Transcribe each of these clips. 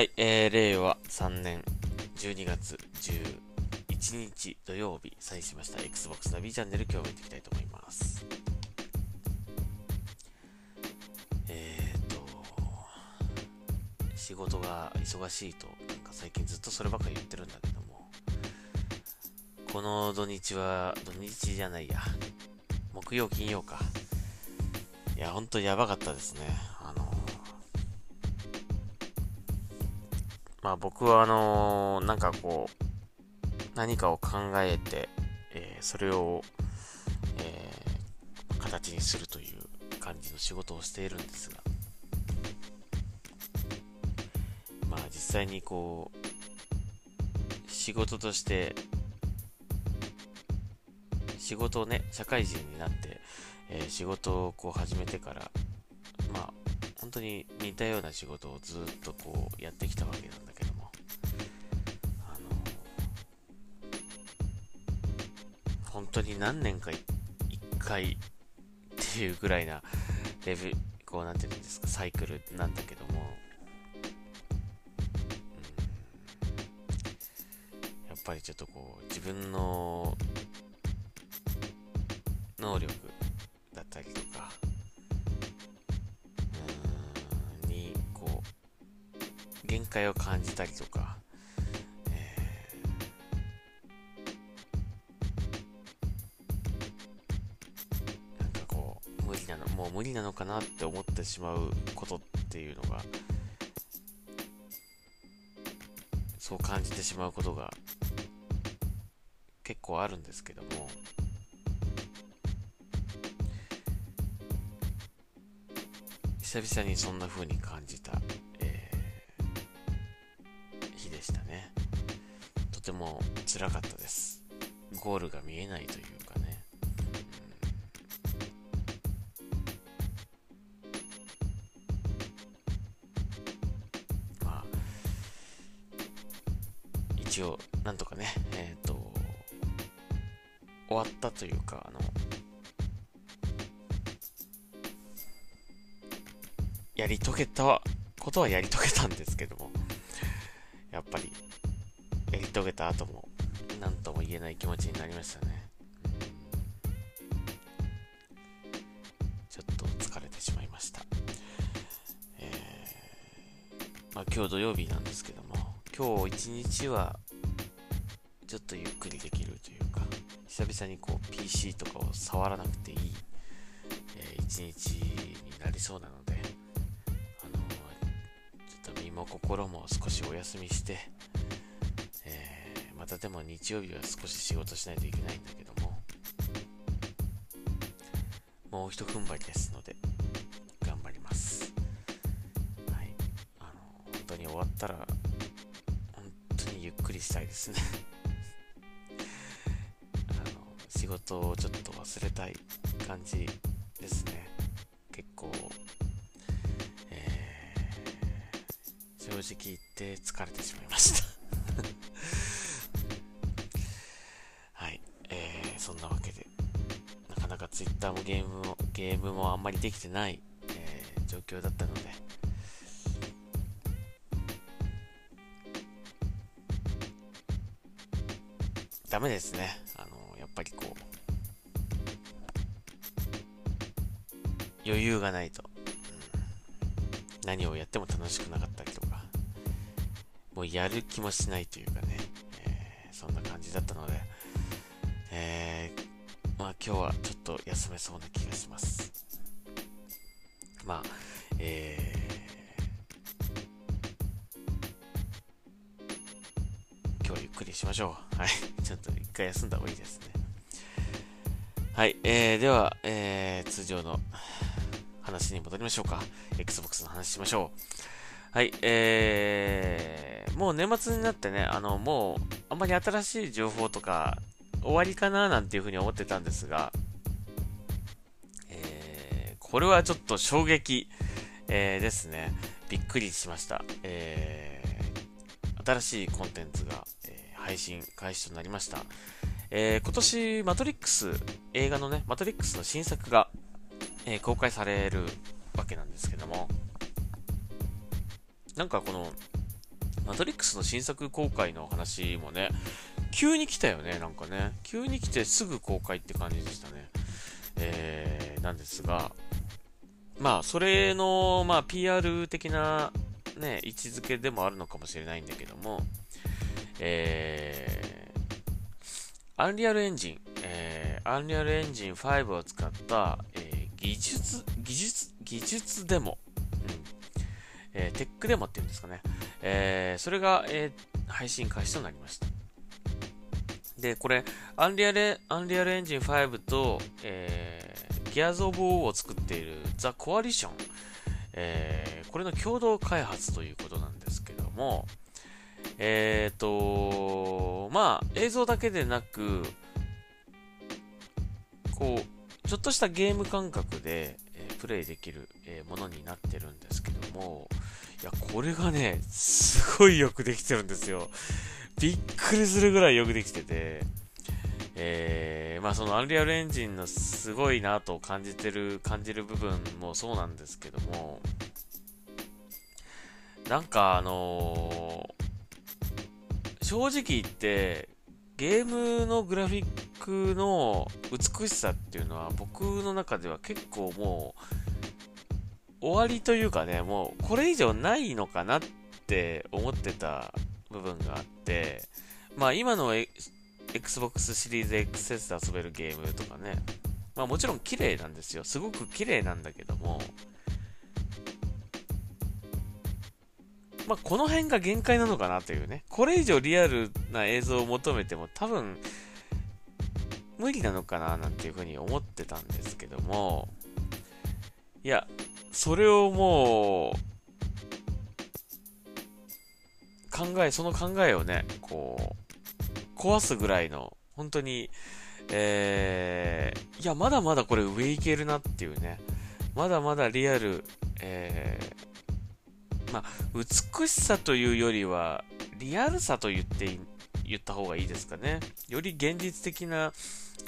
はい、えー、令和3年12月11日土曜日、再しました Xbox ナビチャンネル今日もやっていきたいと思います。えーと、仕事が忙しいと、なんか最近ずっとそればっかり言ってるんだけども、この土日は、土日じゃないや、木曜、金曜か。いや、ほんとやばかったですね。まあ僕はあのーなんかこう、何かを考えて、えーそれを、えー形にするという感じの仕事をしているんですが、まあ実際にこう、仕事として、仕事をね、社会人になって、えー仕事をこう始めてから、本当に似たような仕事をずっとこうやってきたわけなんだけども、あの、本当に何年かい一回っていうぐらいなレベル、こうなんていうんですか、サイクルなんだけども、うん。やっぱりちょっとこう、自分の能力界を感じたりとか、えーなんかこう無理なのもう無理なのかなって思ってしまうことっていうのがそう感じてしまうことが結構あるんですけども。久々にそんな風に感じた、ゴールが見えないというかね。うんまあ、一応、なんとかね、えっ、と、終わったというか、あの、やり遂げたことはやり遂げたんですけども、やっぱり、やり遂げた後、も言えない気持ちになりましたね。ちょっと疲れてしまいました。えー、まあ今日土曜日なんですけども、今日一日は、ちょっとゆっくりできるというか、久々にこう PC とかを触らなくていい、えー一日になりそうなので、あのちょっと身も心も少しお休みして、またでも日曜日は少し仕事しないといけないんだけども、もう一踏ん張りですので、頑張ります。はい。あの、本当に終わったら、本当にゆっくりしたいですね。あの、仕事をちょっと忘れたい感じできてない、えー状況だったので、ダメですね。あの、やっぱりこう、余裕がないと、うん。何をやっても楽しくなかったりとか、もうやる気もしないというかね、えーそんな感じだったので、えーまあ今日はちょっと休めそうな気がします。まあ、えー今日ゆっくりしましょう。はい。ちょっと一回休んだ方がいいですね。はい。えー、では、えー、通常の話に戻りましょうか。Xbox の話しましょう。はい。えー、もう年末になってね、あの、もう、あんまり新しい情報とか、終わりかななんていうふうに思ってたんですが、これはちょっと衝撃、えーですね。びっくりしました。えー、新しいコンテンツが、えー配信開始となりました。えー今年、マトリックス、映画のね、マトリックスの新作が、えー公開されるわけなんですけども、なんかこの、マトリックスの新作公開の話もね、急に来たよね、なんかね。急に来てすぐ公開って感じでしたね。えー、なんですが、まあ、それの、まあ、PR 的な、ね、位置づけでもあるのかもしれないんだけども、えー、アンリアルエンジン、えー、アンリアルエンジン5を使った、えー、技術、技術、技術デモ、うんえー、テックデモっていうんですかね、えー、それが、えー、配信開始となりました。で、これ、 Unreal、Unreal Engine 5と、えー、 Gears of War を作っている The Coalition、えー、これの共同開発ということなんですけども、えっ、ー、と、まあ、映像だけでなく、こう、ちょっとしたゲーム感覚で、えー、プレイできる、え、ものになってるんですけども、いや、これがね、すごいよくできてるんですよ。びっくりするぐらいよくできてて、えー、まあそのアンリアルエンジンのすごいなと感じてる、感じる部分もそうなんですけども、なんかあのー、正直言って、ゲームのグラフィックの美しさっていうのは僕の中では結構もう終わりというかね、もうこれ以上ないのかなって思ってた部分があって、まあ今の Xbox シリーズ XS で遊べるゲームとかね、まあもちろん綺麗なんですよ。すごく綺麗なんだけども、まあこの辺が限界なのかなというね。これ以上リアルな映像を求めても多分無理なのかななんていうふうに思ってたんですけども、いや、それをもう、考え、その考えをね、こう、壊すぐらいの、本当に、えー、いや、まだまだこれ上いけるなっていうね、まだまだリアル、えー、まあ、美しさというよりは、リアルさと言って、言った方がいいですかね。より現実的な、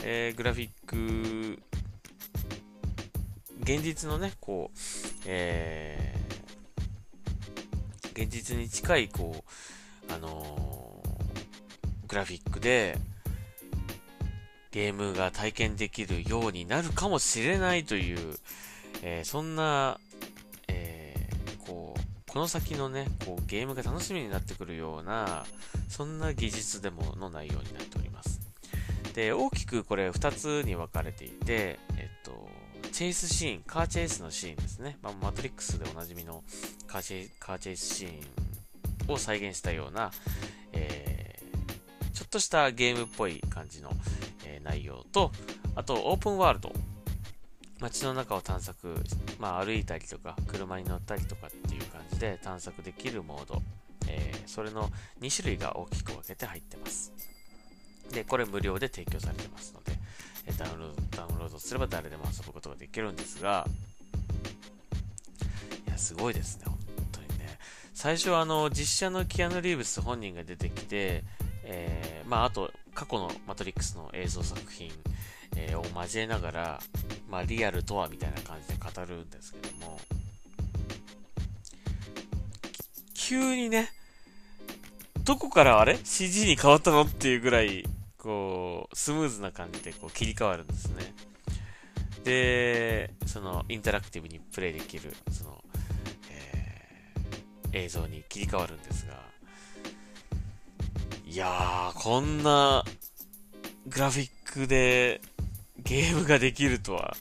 えー、グラフィック、現実のね、こう、えー現実に近い、こう、あの、グラフィックで、ゲームが体験できるようになるかもしれないという、えー、そんな、えー、こう、この先のね、こう、ゲームが楽しみになってくるような、そんな技術デモの内容になっております。で、大きくこれ2つに分かれていて、えっと、チェイスシーン、カーチェイスのシーンですね。まあ、マトリックスでおなじみのカーチェイカーチェイスシーンを再現したような、えー、ちょっとしたゲームっぽい感じの、えー、内容と、あとオープンワールド。街の中を探索、まあ、歩いたりとか、車に乗ったりとかっていう感じで探索できるモード。えー、それの2種類が大きく分けて入ってます。で、これ無料で提供されてますので、えダウンロード、ダウンロードすれば誰でも遊ぶことができるんですが、いや、すごいですね、本当にね。最初はあの、実写のキアヌ・リーブス本人が出てきて、えー、まあ、あと、過去のマトリックスの映像作品、えー、を交えながら、まあ、リアルとはみたいな感じで語るんですけども、急にね、どこからあれ ?CG に変わったの？っていうぐらい、こう、スムーズな感じでこう切り替わるんですね。で、その、インタラクティブにプレイできる、その、えー、映像に切り替わるんですが、いやー、こんな、グラフィックでゲームができるとは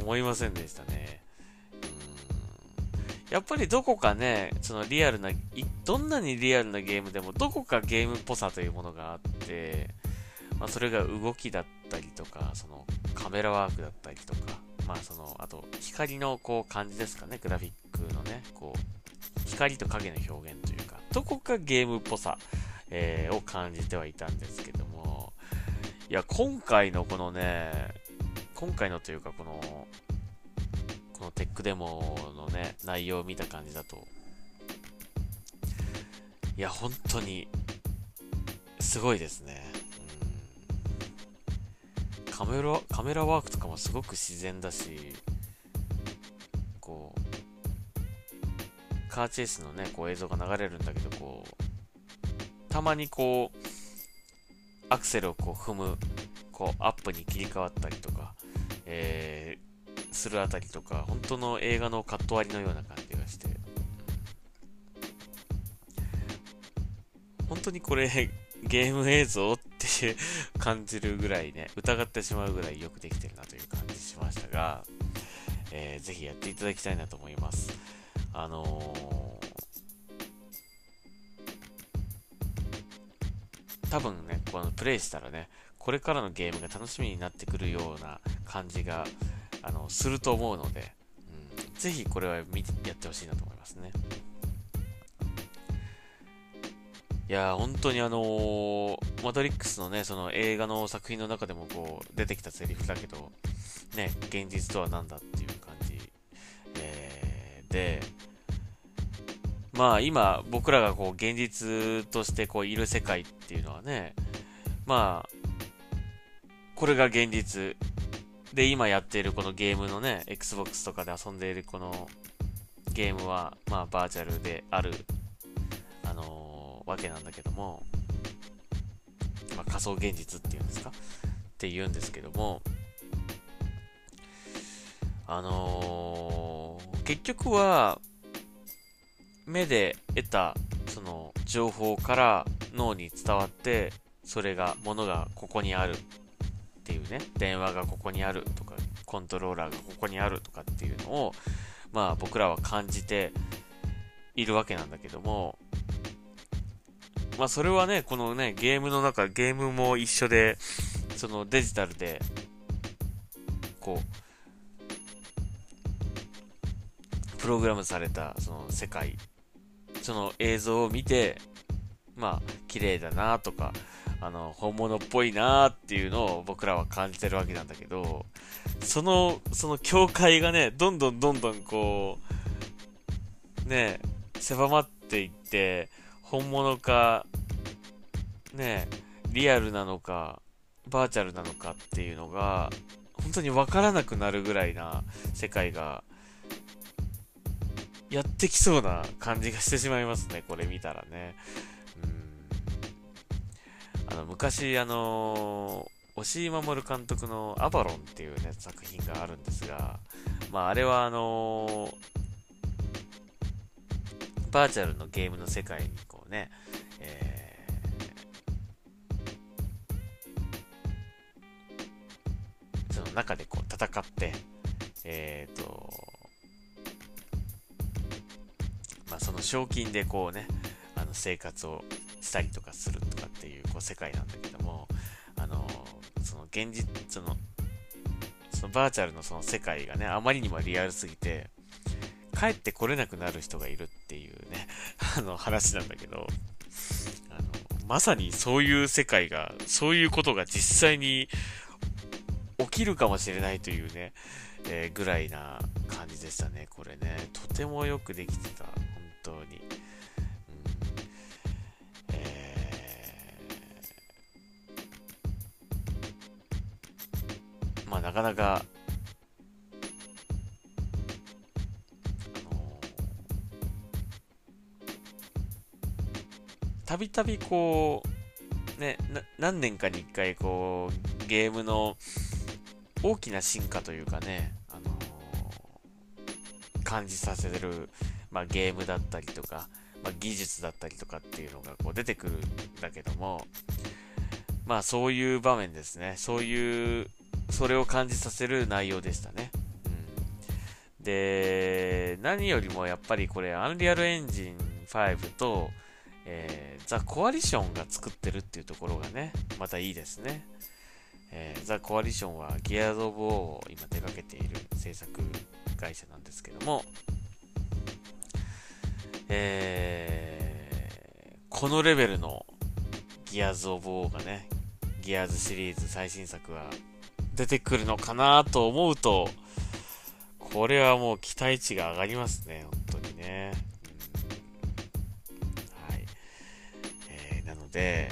思いませんでしたね。やっぱりどこかね、そのリアルな、どんなにリアルなゲームでもどこかゲームっぽさというものがあって、まあ、それが動きだったりとか、そのカメラワークだったりとか、まあその、あと光のこう感じですかね、グラフィックのね、こう、光と影の表現というか、どこかゲームっぽさ、えー、を感じてはいたんですけども、いや、今回のこのね、今回のというかこの、このテックデモのね、内容を見た感じだと、いや、本当に、すごいですね。カメラ、カメラワークとかもすごく自然だし、こう、カーチェイスのね、こう映像が流れるんだけど、こう、たまにこう、アクセルをこう踏む、こう、アップに切り替わったりとか、えー、するあたりとか、本当の映画のカット割りのような感じがして、本当にこれ、ゲーム映像って感じるぐらいね、疑ってしまうぐらいよくできてるなという感じしましたが、えー、ぜひやっていただきたいなと思います。あのー、多分ね、このプレイしたらね、これからのゲームが楽しみになってくるような感じが、あの、すると思うので、うん、ぜひこれは見てやってほしいなと思いますね。いや本当にあのー、マトリックスのね、その映画の作品の中でもこう、出てきたセリフだけど、ね、現実とは何だっていう感じ、えー、で、まあ今僕らがこう現実としてこういる世界っていうのはね、まあ、これが現実。で、今やっているこのゲームのね、Xbox とかで遊んでいるこのゲームは、まあバーチャルである、あのー、わけなんだけども、まあ仮想現実っていうんですか？って言うんですけども、あのー、結局は、目で得た、その、情報から脳に伝わって、それが、ものがここにあるっていうね、電話がここにあるとか、コントローラーがここにあるとかっていうのを、まあ僕らは感じているわけなんだけども、まあそれはね、このね、ゲームの中、ゲームも一緒で、そのデジタルで、こう、プログラムされたその世界、その映像を見て、まあ、綺麗だなとか、あの、本物っぽいなっていうのを僕らは感じてるわけなんだけど、その、その境界がね、どんどんどんどんこう、ね、狭まっていって、本物か、ね、リアルなのか、バーチャルなのかっていうのが、本当にわからなくなるぐらいな世界がやってきそうな感じがしてしまいますね、これ見たらね。あの、昔、あのー、押井守監督のアバロンっていうね、作品があるんですが、まあ、あれはあのー、バーチャルのゲームの世界にこうね、えー、その中でこう戦って、えっ、ー、と、まあ、その賞金でこうね、あの生活をしたりとかするっていうこう世界なんだけども、あのその現実、その、そのバーチャルのその世界がね、あまりにもリアルすぎて、帰ってこれなくなる人がいるっていうね、あの話なんだけど、あの、まさにそういう世界が、そういうことが実際に起きるかもしれないというね、えー、ぐらいな感じでしたね、これね。とてもよくできてた。本当に。まあなかなか、あのたびたびこう、ね、何年かに一回こう、ゲームの大きな進化というかね、あの、感じさせるまあ、ゲームだったりとか、まあ、技術だったりとかっていうのがこう出てくるんだけども、まあそういう場面ですね。そういう、それを感じさせる内容でしたね。うん、で、何よりもやっぱりこれ、アンリアルエンジン5と、えー、ザ・コアリションが作ってるっていうところがね、またいいですね。えー、ザ・コアリションはギアーズ・オブ・オーを今手掛けている制作会社なんですけども、えー、このレベルのギアーズ・オブ・オーがね、ギアズシリーズ最新作が出てくるのかなと思うと、これはもう期待値が上がりますね、本当にね。はい。えー、なので、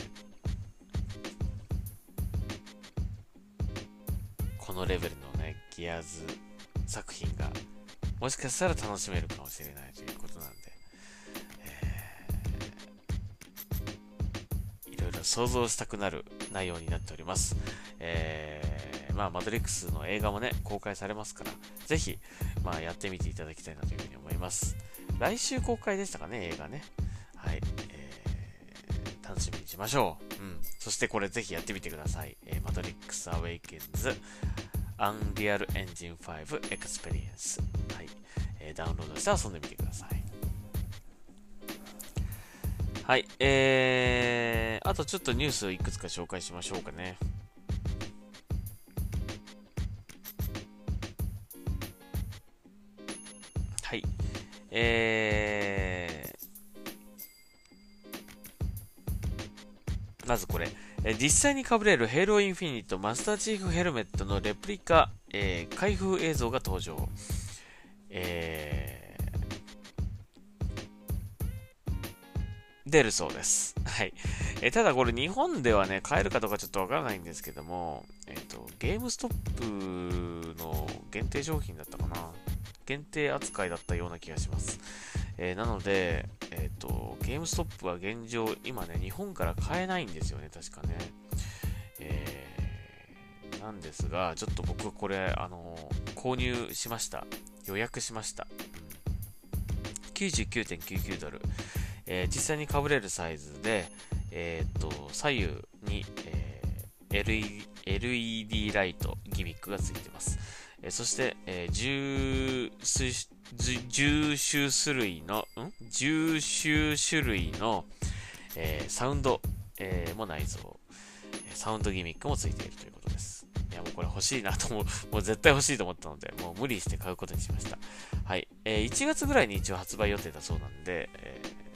このレベルのね、ギアーズ作品が、もしかしたら楽しめるかもしれないということなんで、えー、いろいろ想像したくなる内容になっております。えーまあ、マトリックスの映画もね、公開されますから、ぜひ、まあ、やってみていただきたいなというふうに思います。来週公開でしたかね、映画ね。はい。えー、楽しみにしましょう。うん。そしてこれぜひやってみてください。えー、 Matrix Awakens、Unreal Engine 5 Experience。はい。えー、ダウンロードして遊んでみてください。はい。えー、あとちょっとニュースをいくつか紹介しましょうかね。実際に被れる Halo Infinite Master Chief ヘルメットのレプリカ、えー、開封映像が登場。えー出るそうです。はい。えただこれ日本ではね、買えるかどうかちょっとわからないんですけども、えっ、と、ゲームストップの限定商品だったかな？限定扱いだったような気がします。えー、なので、えっ、ー、と、ゲームストップは現状、今ね、日本から買えないんですよね、確かね。えー、なんですが、ちょっと僕これ、あの購入しました。予約しました。99.99ドル。え、実際にかぶれるサイズで、え、っと、左右に、えー、LED ライトギミックがついてます。え、そして、えー、10種類の、ん ?10 種類の、えー、サウンド、えー、も内蔵。サウンドギミックもついているということです。いや、もうこれ欲しいなと思う、もう絶対欲しいと思ったので、もう無理して買うことにしました。はい。えー、1月ぐらいに一応発売予定だそうなんで、えー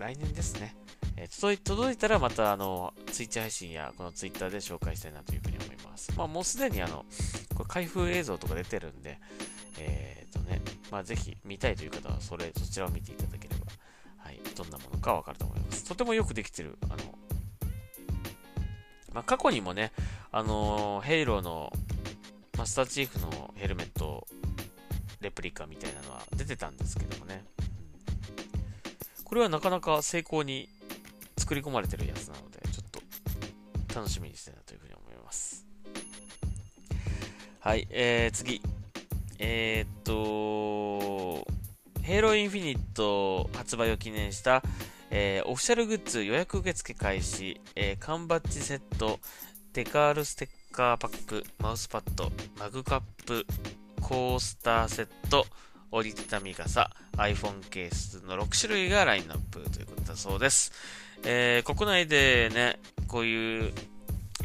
来年ですね。えー、届い届いたらまたあの、ツイッチ配信やこのツイッターで紹介したいなというふうに思います。まあもうすでにあの、これ開封映像とか出てるんで、えっ、ー、とね、まあぜひ見たいという方はそれ、そちらを見ていただければ、はい、どんなものかわかると思います。とてもよくできてる、あの、まあ過去にもね、あのヘイローのマスターチーフのヘルメットレプリカみたいなのは出てたんですけどもね、これはなかなか成功に作り込まれてるやつなので、ちょっと楽しみにしてるなというふうに思います。はい、えー、次。えー、っと、 Halo Infinite 発売を記念した、えー、オフィシャルグッズ予約受付開始、えー、缶バッジセット、デカールステッカーパック、マウスパッド、マグカップ、コースターセット、折りたたみ傘、iPhone ケースの6種類がラインナップということだそうです。えー、国内でね、こういう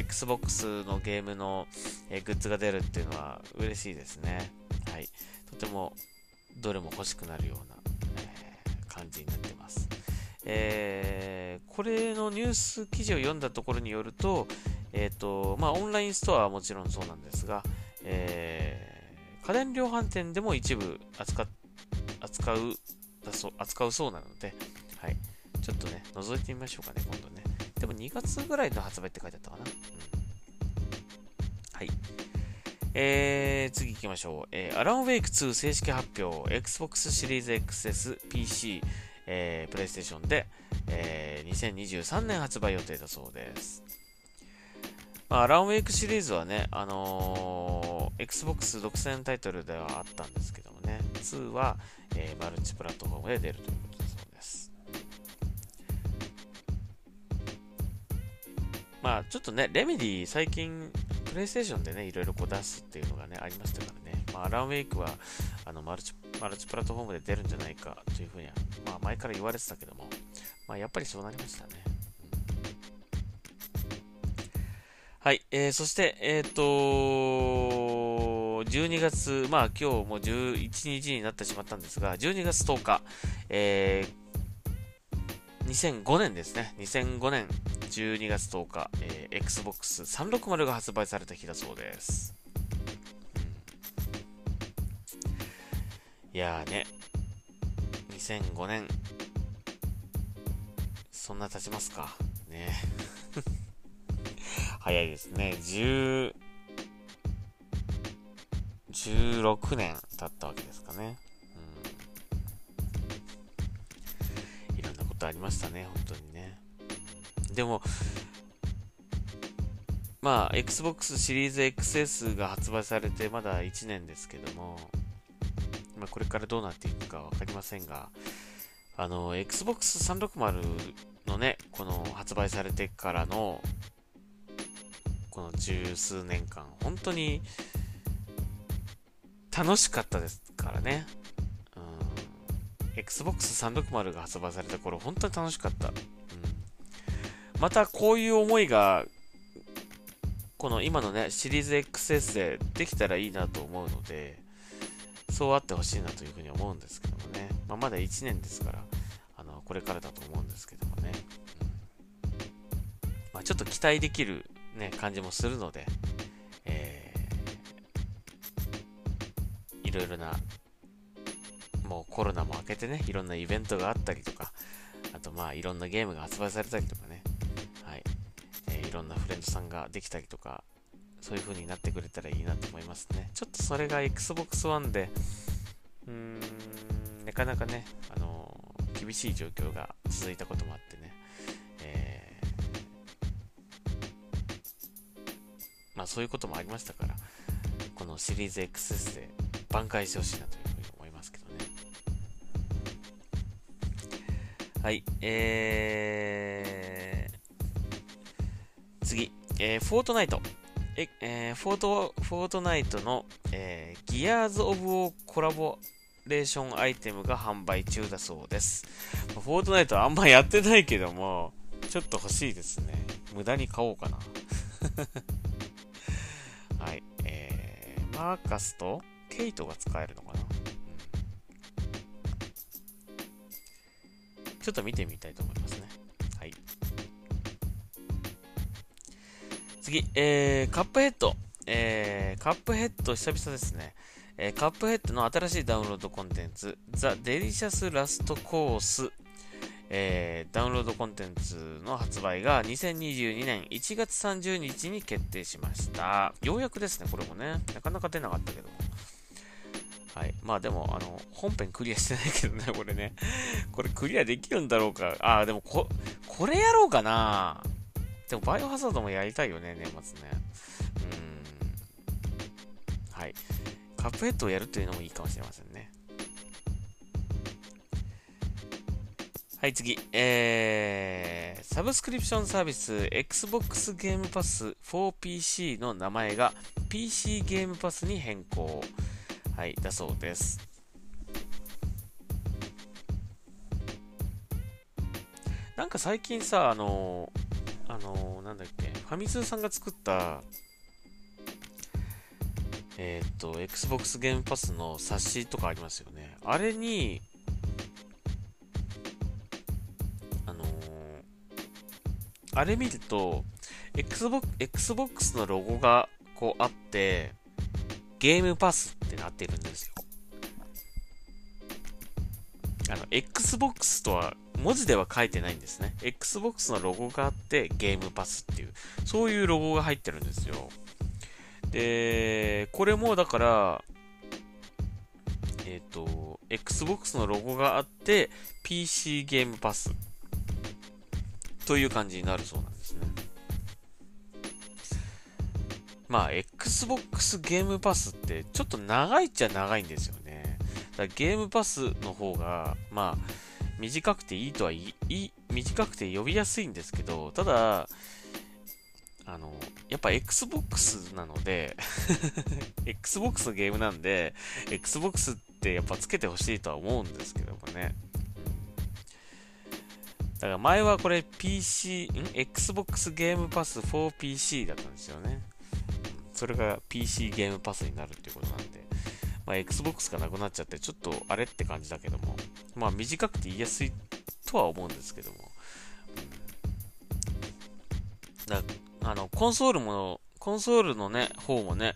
Xbox のゲームの、え、グッズが出るっていうのは嬉しいですね。はい。とてもどれも欲しくなるような、え、感じになってます。えー、これのニュース記事を読んだところによると、えっ、ー、と、まあ、オンラインストアはもちろんそうなんですが、えー家電量販店でも一部扱扱うそう扱うそうなので、はい。ちょっとね、覗いてみましょうかね、今度ね。でも2月ぐらいの発売って書いてあったかな。うん、はい。えー、次行きましょう。えー、アランウェイク2正式発表。Xbox シリーズ XS、PC、えー、プレイステーションで、えー、2023年発売予定だそうです。まあ、アランウェイクシリーズはね、あのー、Xbox 独占タイトルではあったんですけどもね、2は、えー、マルチプラットフォームで出るというまあ、ちょっとね、レメディ最近、プレイステーションでね、いろいろこう出すっていうのがね、ありましたからね、まあ、アランウェイクは、あの、マルチ、マルチプラットフォームで出るんじゃないかというふうには、まあ、前から言われてたけども、まあ、やっぱりそうなりましたね。はい、えー、そして、えっ、ー、と12月、まあ今日も11日になってしまったんですが、12月10日、えー、2005年ですね。2005年12月10日、えー、Xbox 360が発売された日だそうです。いやーね、2005年、そんな経ちますか。ね。早いですね。16年経ったわけですかね。うん。いろんなことありましたね、本当に。でも、まあ、Xbox シリーズ XS が発売されてまだ1年ですけども、まあ、これからどうなっていくかわかりませんが、あの、Xbox 360のね、この発売されてからの、この十数年間、本当に楽しかったですからね。うん、Xbox 360が発売された頃、本当に楽しかった。またこういう思いが、この今のね、シリーズ XS でできたらいいなと思うので、そうあってほしいなというふうに思うんですけどもね。まあ、まだ1年ですから、あの、これからだと思うんですけどもね。うん、まあ、ちょっと期待できるね、感じもするので、えー、いろいろな、もうコロナも明けてね、いろんなイベントがあったりとか、あとまあいろんなゲームが発売されたりとかね、え、いろんなフレンドさんができたりとか、そういう風になってくれたらいいなと思いますね。ちょっとそれが Xbox One で、うーん、なかなかね、あの、厳しい状況が続いたこともあってね、えー、まあそういうこともありましたから、このシリーズ XS で挽回してほしいなというふうに思いますけどね。はい、ええー、フォートナイト。え、えー、フォート、フォートナイトの、えー、ギアーズ・オブ・オーコラボレーションアイテムが販売中だそうです。フォートナイトあんまやってないけども、ちょっと欲しいですね。無駄に買おうかな。はい。えー、マーカスとケイトが使えるのかな、ちょっと見てみたいと思いますね。次、えー、カップヘッド。えー、カップヘッド久々ですね。えー、カップヘッドの新しいダウンロードコンテンツ、ザ・デリシャス・ラスト・コース、えー、ダウンロードコンテンツの発売が2022年1月30日に決定しました。ようやくですね、これもね。なかなか出なかったけども。はい。まあでも、あの、本編クリアしてないけどね、これね。これクリアできるんだろうか。ああ、でもこ、これやろうかな。でも、バイオハザードもやりたいよね、年末ね。うん。はい。カップヘッドをやるというのもいいかもしれませんね。はい、次。えー、サブスクリプションサービス Xbox ゲームパス 4PC の名前が PC ゲームパスに変更。はい、だそうです。なんか最近さ、あのーあのー、なんだっけ、ファミ通さんが作った、えっ、と、Xbox ゲームパスの冊子とかありますよね。あれに、あのー、あれ見ると、Xbox, Xbox のロゴがこうあって、ゲームパスってなってるんですよ。あの、Xbox とは文字では書いてないんですね。Xbox のロゴがあってゲームパスっていう、そういうロゴが入ってるんですよ。で、これもだから、えっ、ー、と、Xbox のロゴがあって PC ゲームパスという感じになるそうなんですね。まあ、Xbox ゲームパスってちょっと長いっちゃ長いんですよね。だゲームパスの方が、まあ、短くていいとはいい、短くて呼びやすいんですけど、ただ、あの、やっぱ Xbox なので Xbox のゲームなんで、Xbox ってやっぱつけてほしいとは思うんですけどもね。だから前はこれ PC、ん ?Xbox ゲームパス 4PC だったんですよね。それが PC ゲームパスになるっていうことなんで。まあ、Xbox がなくなっちゃって、ちょっとあれって感じだけども、まあ、短くて言いやすいとは思うんですけども。だあの、コンソールも、コンソールのね、方もね、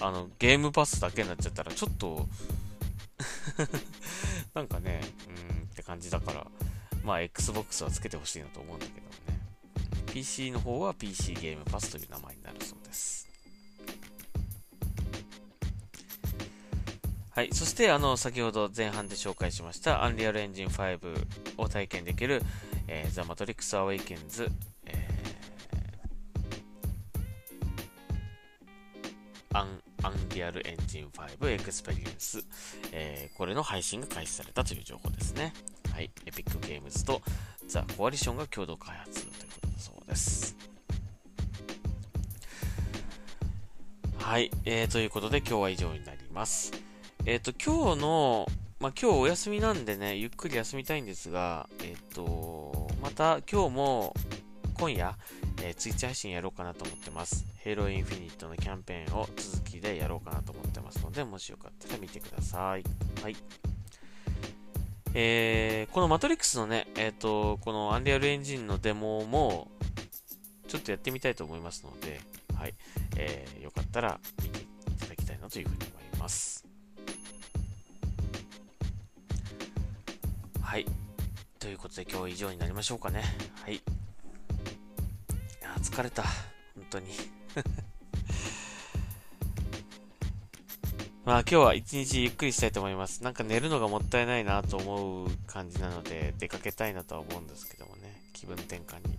あの、ゲームパスだけになっちゃったら、ちょっと なんかね、うんって感じだから、まあ、Xbox はつけてほしいなと思うんだけどもね。PC の方は PC ゲームパスという名前になるそうです。はい。そして、あの、先ほど前半で紹介しました、Unreal Engine 5を体験できる、えー、The Matrix Awakens、えアン Unreal Engine 5 Experience、えー、これの配信が開始されたという情報ですね。はい。エピックゲームズとザ・コアリションが共同開発ということだそうです。はい。えー、ということで今日は以上になります。えっ、ー、と、今日の、まあ、今日お休みなんでね、ゆっくり休みたいんですが、えっ、ー、と、また今日も今夜、えー、ツイッチ配信やろうかなと思ってます。ヘイローインフィニットのキャンペーンを続きでやろうかなと思ってますので、もしよかったら見てください。はい。えー、このマトリックスのね、えっ、ー、と、このアンリアルエンジンのデモも、ちょっとやってみたいと思いますので、はい。えー、よかったら見ていただきたいなというふうに思います。はい。ということで今日は以上になりましょうかね。はい。いや、疲れた。本当に。まあ今日は一日ゆっくりしたいと思います。なんか寝るのがもったいないなと思う感じなので、出かけたいなとは思うんですけどもね。気分転換に。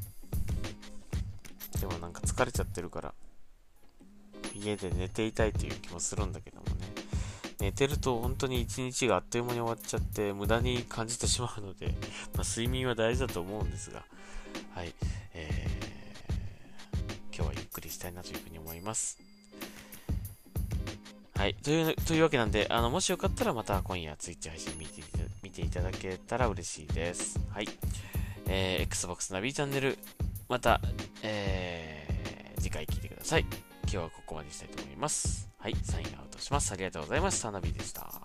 でもなんか疲れちゃってるから、家で寝ていたいという気もするんだけども。寝てると本当に一日があっという間に終わっちゃって無駄に感じてしまうので、まあ、睡眠は大事だと思うんですが、はい、えー、今日はゆっくりしたいなというふうに思います。はい。という、というわけなんで、あの、もしよかったらまた今夜 Twitch 配信見て見ていただけたら嬉しいです。はい。えー、Xbox ナビチャンネル、また、えー、次回聞いてください。今日はここまでしたいと思います。はい。サインアウトします。ありがとうございました。ナビでした。